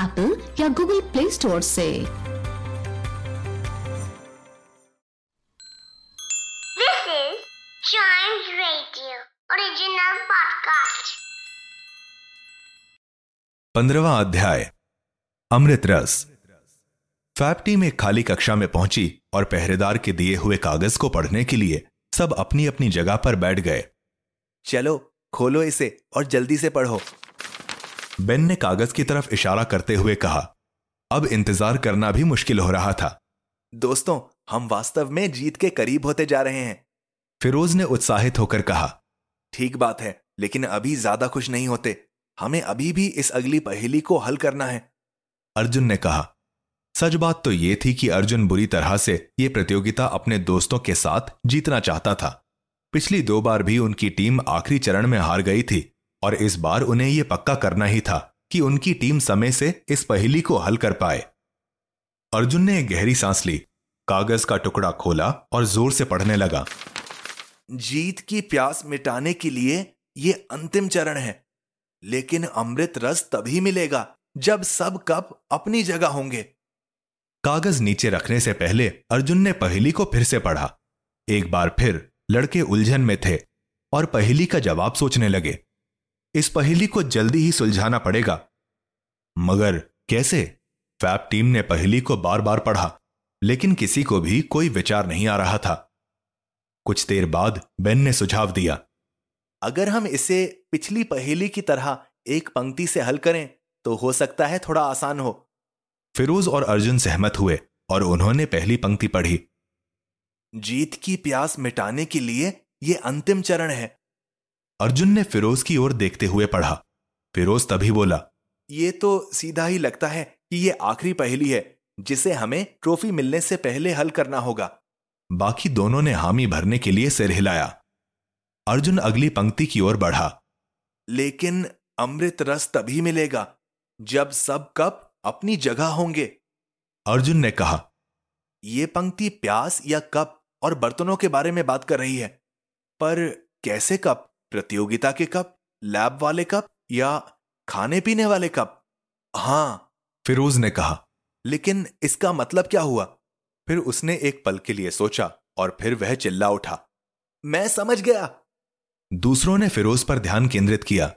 Apple या Google Play Store से। This is Chimes Radio original podcast. पंद्रवा अध्याय अमृत रस। फैब टीम एक खाली कक्षा में पहुँची और पहरेदार के दिए हुए कागज़ को पढ़ने के लिए सब अपनी अपनी जगह पर बैठ गए। चलो खोलो इसे और जल्दी से पढ़ो। बेन ने कागज़ की तरफ़ इशारा करते हुए कहा अब इंतज़ार करना भी मुश्किल हो रहा था। दोस्तों हम वास्तव में जीत के करीब होते जा रहे हैं। फिरोज ने उत्साहित होकर कहा ठीक बात है लेकिन अभी ज़्यादा खुश नहीं होते। हमें अभी भी इस अगली पहेली को हल करना है। अर्जुन ने कहा सच बात तो यह थी कि अर्जुन बुरी तरह से यह प्रतियोगिता अपने दोस्तों के साथ जीतना चाहता था। पिछली दो बार भी उनकी टीम आखिरी चरण में हार गई थी। और इस बार उन्हें यह पक्का करना ही था कि उनकी टीम समय से इस पहेली को हल कर पाए। अर्जुन ने एक गहरी सांस ली कागज़ का टुकड़ा खोला और ज़ोर से पढ़ने लगा। जीत की प्यास मिटाने के लिए ये अंतिम चरण है लेकिन अमृत रस तभी मिलेगा जब सब कप अपनी जगह होंगे। कागज़ नीचे रखने से पहले अर्जुन ने पहेली को फिर से पढ़ा। एक बार फिर लड़के उलझन में थे और पहेली का जवाब सोचने लगे। इस पहेली को जल्दी ही सुलझाना पड़ेगा। मगर कैसे? फैब टीम ने पहेली को बार बार पढ़ा, लेकिन किसी को भी कोई विचार नहीं आ रहा था। कुछ देर बाद बेन ने सुझाव दिया, अगर हम इसे पिछली पहेली की तरह एक पंक्ति से हल करें तो हो सकता है थोड़ा आसान हो। फिरोज और अर्जुन सहमत हुए और उन्होंने पहली पंक्ति पढ़ी। जीत की प्यास मिटाने के लिए यह अंतिम चरण है। अर्जुन ने फिरोज की ओर देखते हुए पढ़ा। फिरोज तभी बोला ये तो सीधा ही लगता है कि ये आखिरी पहेली है जिसे हमें ट्रॉफी मिलने से पहले हल करना होगा। बाकी दोनों ने हामी भरने के लिए सिर हिलाया। अर्जुन अगली पंक्ति की ओर बढ़ा। लेकिन अमृत रस तभी मिलेगा जब सब कप अपनी जगह होंगे। अर्जुन ने कहा यह पंक्ति प्यास या कप और बर्तनों के बारे में बात कर रही है पर कैसे कप? प्रतियोगिता के कप लैब वाले कप या खाने पीने वाले कप? हाँ। फिरोज ने कहा। लेकिन इसका मतलब क्या हुआ? फिर उसने एक पल के लिए सोचा और फिर वह चिल्ला उठा। मैं समझ गया। दूसरों ने फिरोज पर ध्यान केंद्रित किया।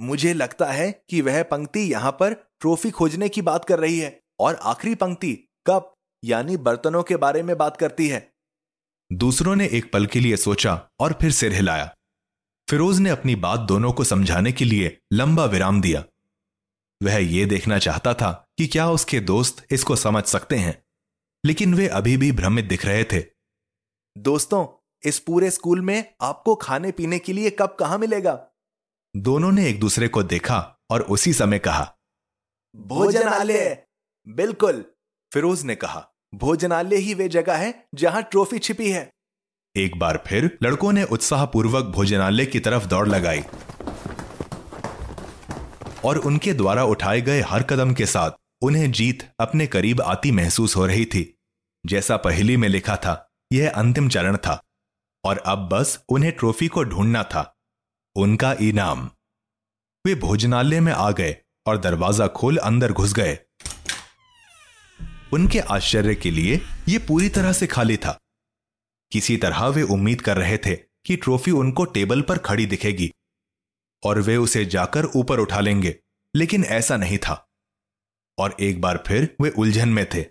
मुझे लगता है कि वह पंक्ति यहाँ पर ट्रॉफी खोजने की बात कर रही है और आखिरी पंक्ति कप यानी बर्तनों के बारे में बात करती है। दूसरों ने एक पल के लिए सोचा और फिर सिर हिलाया। फिरोज ने अपनी बात दोनों को समझाने के लिए लंबा विराम दिया। वह यह देखना चाहता था कि क्या उसके दोस्त इसको समझ सकते हैं लेकिन वे अभी भी भ्रमित दिख रहे थे। दोस्तों इस पूरे स्कूल में आपको खाने पीने के लिए कब कहाँ मिलेगा? दोनों ने एक दूसरे को देखा और उसी समय कहा भोजनालय। बिल्कुल। फिरोज ने कहा भोजनालय ही वे जगह है जहाँ ट्रॉफी छिपी है। एक बार फिर लड़कों ने उत्साहपूर्वक भोजनालय की तरफ़ दौड़ लगाई और उनके द्वारा उठाए गए हर कदम के साथ उन्हें जीत अपने करीब आती महसूस हो रही थी। जैसा पहली में लिखा था, यह अंतिम चरण था और अब बस उन्हें ट्रॉफी को ढूंढना था। उनका इनाम। वे भोजनालय में आ गए और दरवाज़ा खोल अंदर घुस गए। उनके आश्चर्य के लिए यह पूरी तरह से खाली था। किसी तरह वे उम्मीद कर रहे थे कि ट्रॉफी उनको टेबल पर खड़ी दिखेगी और वे उसे जाकर ऊपर उठा लेंगे लेकिन ऐसा नहीं था। और एक बार फिर वे उलझन में थे।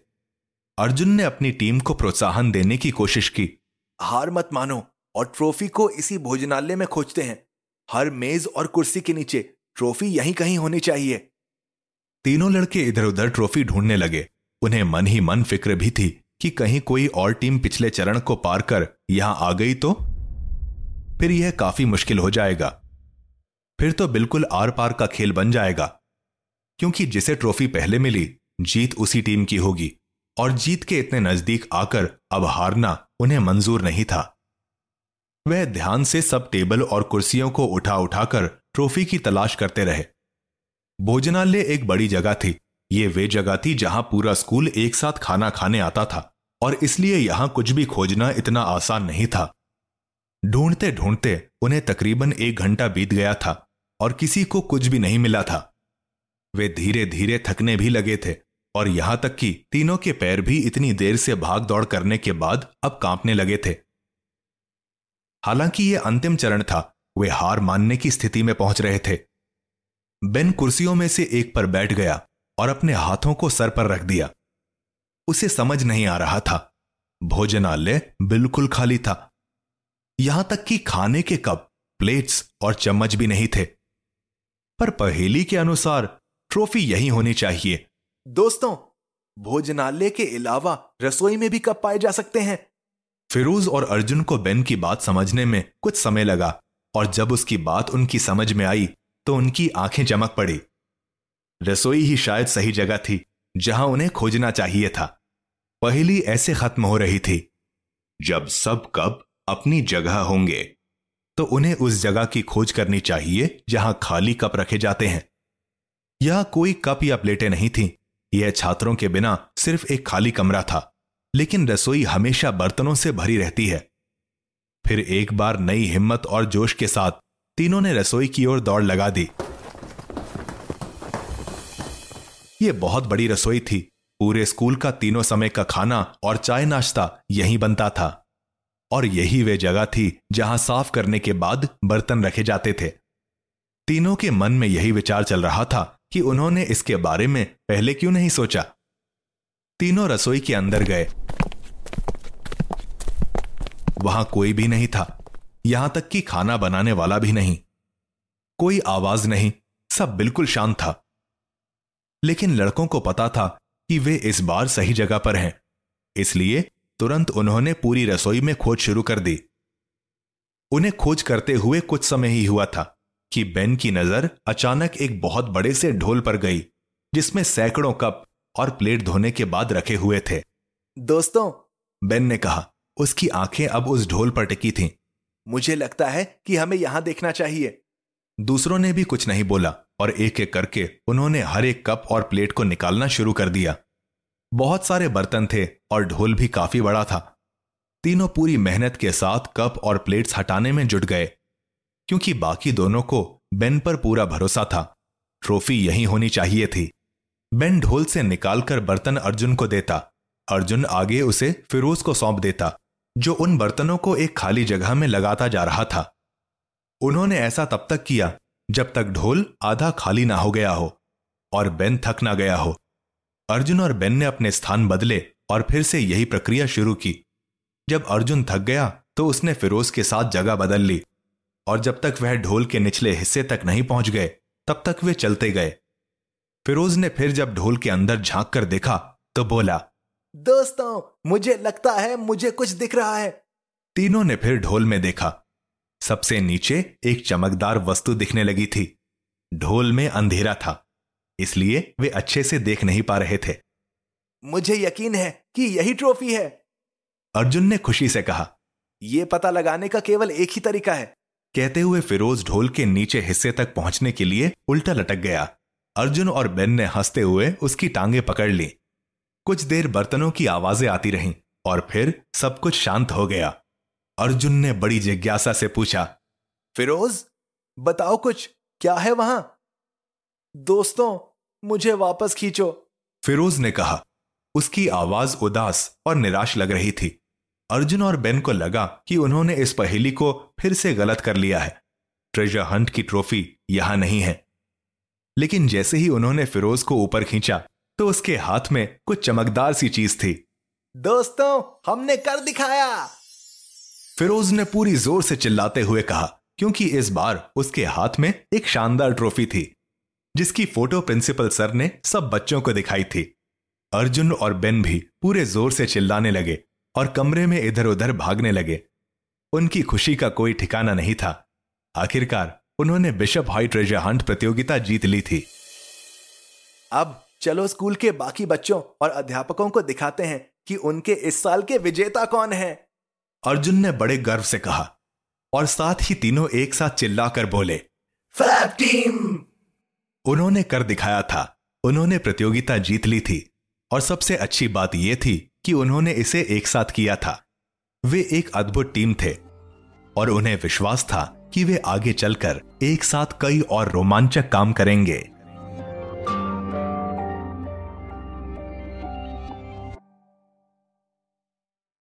अर्जुन ने अपनी टीम को प्रोत्साहन देने की कोशिश की। हार मत मानो और ट्रॉफी को इसी भोजनालय में खोजते हैं। हर मेज और कुर्सी के नीचे ट्रॉफी यहीं कहीं होनी चाहिए। तीनों लड़के इधर उधर ट्रॉफी ढूँढने लगे। उन्हें मन ही मन फ़िक्र भी थी। कि कहीं कोई और टीम पिछले चरण को पार कर यहाँ आ गई तो? फिर यह काफ़ी मुश्किल हो जाएगा। फिर तो बिल्कुल आर पार का खेल बन जाएगा, क्योंकि जिसे ट्रॉफी पहले मिली, जीत उसी टीम की होगी, और जीत के इतने नज़दीक आकर अब हारना उन्हें मंजूर नहीं था। वह ध्यान से सब टेबल और कुर्सियों को उठा उठाकर ट्रॉफी की तलाश करते रहे। भोजनालय एक बड़ी जगह थी ये वे जगह थी जहाँ पूरा स्कूल एक साथ खाना खाने आता था, और इसलिए यहाँ कुछ भी खोजना इतना आसान नहीं था। ढूंढते ढूंढते उन्हें तकरीबन एक घंटा बीत गया था, और किसी को कुछ भी नहीं मिला था। वे धीरे धीरे थकने भी लगे थे, और यहाँ तक कि तीनों के पैर भी इतनी देर से भाग दौड़ करने के बाद अब कांपने लगे थे। हालाँकि यह अंतिम चरण था, वे हार मानने की स्थिति में पहुँच रहे थे। बेन कुर्सियों में से एक पर बैठ गया और अपने हाथों को सर पर रख दिया। उसे समझ नहीं आ रहा था। भोजनालय बिल्कुल खाली था। यहाँ तक कि खाने के कप, प्लेट्स और चम्मच भी नहीं थे। पर पहेली के अनुसार ट्रॉफी यही होनी चाहिए। दोस्तों, भोजनालय के अलावा रसोई में भी कप पाए जा सकते हैं। फिरोज और अर्जुन को बेन की बात समझने में कुछ समय लगा और जब उसकी बात उनकी समझ में आई तो उनकी आँखें चमक पड़ी। रसोई ही शायद सही जगह थी, जहाँ उन्हें खोजना चाहिए था। पहली ऐसे खत्म हो रही थी, जब सब कप अपनी जगह होंगे तो उन्हें उस जगह की खोज करनी चाहिए, जहाँ खाली कप रखे जाते हैं। यह कोई कप या प्लेटें नहीं थी, यह छात्रों के बिना सिर्फ़ एक खाली कमरा था, लेकिन रसोई हमेशा बर्तनों से भरी रहती है। फिर एक बार नई हिम्मत और जोश के साथ तीनों ने रसोई की ओर दौड़ लगा दी। यह बहुत बड़ी रसोई थी। पूरे स्कूल का तीनों समय का खाना और चाय नाश्ता यहीं बनता था। और यही वे जगह थी जहाँ साफ़ करने के बाद बर्तन रखे जाते थे। तीनों के मन में यही विचार चल रहा था कि उन्होंने इसके बारे में पहले क्यों नहीं सोचा। तीनों रसोई के अंदर गए। वहाँ कोई भी नहीं था। यहाँ तक कि खाना बनाने वाला भी नहीं। कोई आवाज़ नहीं। सब बिल्कुल शांत था। लेकिन लड़कों को पता था कि वे इस बार सही जगह पर हैं। इसलिए तुरंत उन्होंने पूरी रसोई में खोज शुरू कर दी। उन्हें खोज करते हुए कुछ समय ही हुआ था कि बेन की नज़र अचानक एक बहुत बड़े से ढोल पर गई जिसमें सैकड़ों कप और प्लेट धोने के बाद रखे हुए थे। दोस्तों बेन ने कहा उसकी आँखें अब उस ढोल पर टिकी थीं। मुझे लगता है कि हमें यहाँ देखना चाहिए। दूसरों ने भी कुछ नहीं बोला। और एक एक करके उन्होंने हर एक कप और प्लेट को निकालना शुरू कर दिया। बहुत सारे बर्तन थे और ढोल भी काफ़ी बड़ा था। तीनों पूरी मेहनत के साथ कप और प्लेट्स हटाने में जुट गए, क्योंकि बाकी दोनों को बेन पर पूरा भरोसा था। ट्रॉफी यही होनी चाहिए थी। बेन ढोल से निकालकर बर्तन अर्जुन को देता। अर्जुन आगे उसे फिरोज को सौंप देता, जो उन बर्तनों को एक खाली जगह में लगाता जा रहा था। उन्होंने ऐसा तब तक किया जब तक ढोल आधा खाली ना हो गया हो और बेन थक ना गया हो। अर्जुन और बेन ने अपने स्थान बदले और फिर से यही प्रक्रिया शुरू की। जब अर्जुन थक गया तो उसने फिरोज के साथ जगह बदल ली और जब तक वह ढोल के निचले हिस्से तक नहीं पहुँच गए तब तक वे चलते गए। फिरोज ने फिर जब ढोल के अंदर झाँक कर देखा तो बोला दोस्तों मुझे लगता है मुझे कुछ दिख रहा है। तीनों ने फिर ढोल में देखा। सबसे नीचे एक चमकदार वस्तु दिखने लगी थी। ढोल में अंधेरा था इसलिए वे अच्छे से देख नहीं पा रहे थे। मुझे यकीन है कि यही ट्रॉफी है। अर्जुन ने खुशी से कहा यह पता लगाने का केवल एक ही तरीका है। कहते हुए फिरोज ढोल के नीचे हिस्से तक पहुँचने के लिए उल्टा लटक गया। अर्जुन और बेन ने हँसते हुए उसकी टांगे पकड़ ली। कुछ देर बर्तनों की आवाज़ें आती रहीं और फिर सब कुछ शांत हो गया। अर्जुन ने बड़ी जिज्ञासा से पूछा, फिरोज, बताओ कुछ, क्या है वहाँ? दोस्तों, मुझे वापस खींचो। फिरोज ने कहा, उसकी आवाज़ उदास और निराश लग रही थी। अर्जुन और बेन को लगा कि उन्होंने इस पहेली को फिर से गलत कर लिया है। ट्रेजर हंट की ट्रॉफी यहाँ नहीं है। लेकिन जैसे ही उन्होंने फिरोज को ऊपर खींचा तो उसके हाथ में कुछ चमकदार सी चीज़ थी। दोस्तों, हमने कर दिखाया। फिरोज ने पूरी ज़ोर से चिल्लाते हुए कहा, क्योंकि इस बार उसके हाथ में एक शानदार ट्रॉफी थी, जिसकी फ़ोटो प्रिंसिपल सर ने सब बच्चों को दिखाई थी। अर्जुन और बेन भी पूरे ज़ोर से चिल्लाने लगे और कमरे में इधर उधर भागने लगे। उनकी खुशी का कोई ठिकाना नहीं था। आखिरकार उन्होंने बिशप हाई ट्रेजर हंट प्रतियोगिता जीत ली थी। अब चलो स्कूल के बाकी बच्चों और अध्यापकों को दिखाते हैं कि उनके इस साल के विजेता कौन हैं। अर्जुन ने बड़े गर्व से कहा और साथ ही तीनों एक साथ चिल्लाकर बोले फ्लैप टीम! उन्होंने कर दिखाया था। उन्होंने प्रतियोगिता जीत ली थी और सबसे अच्छी बात यह थी कि उन्होंने इसे एक साथ किया था। वे एक अद्भुत टीम थे और उन्हें विश्वास था कि वे आगे चलकर एक साथ कई और रोमांचक काम करेंगे।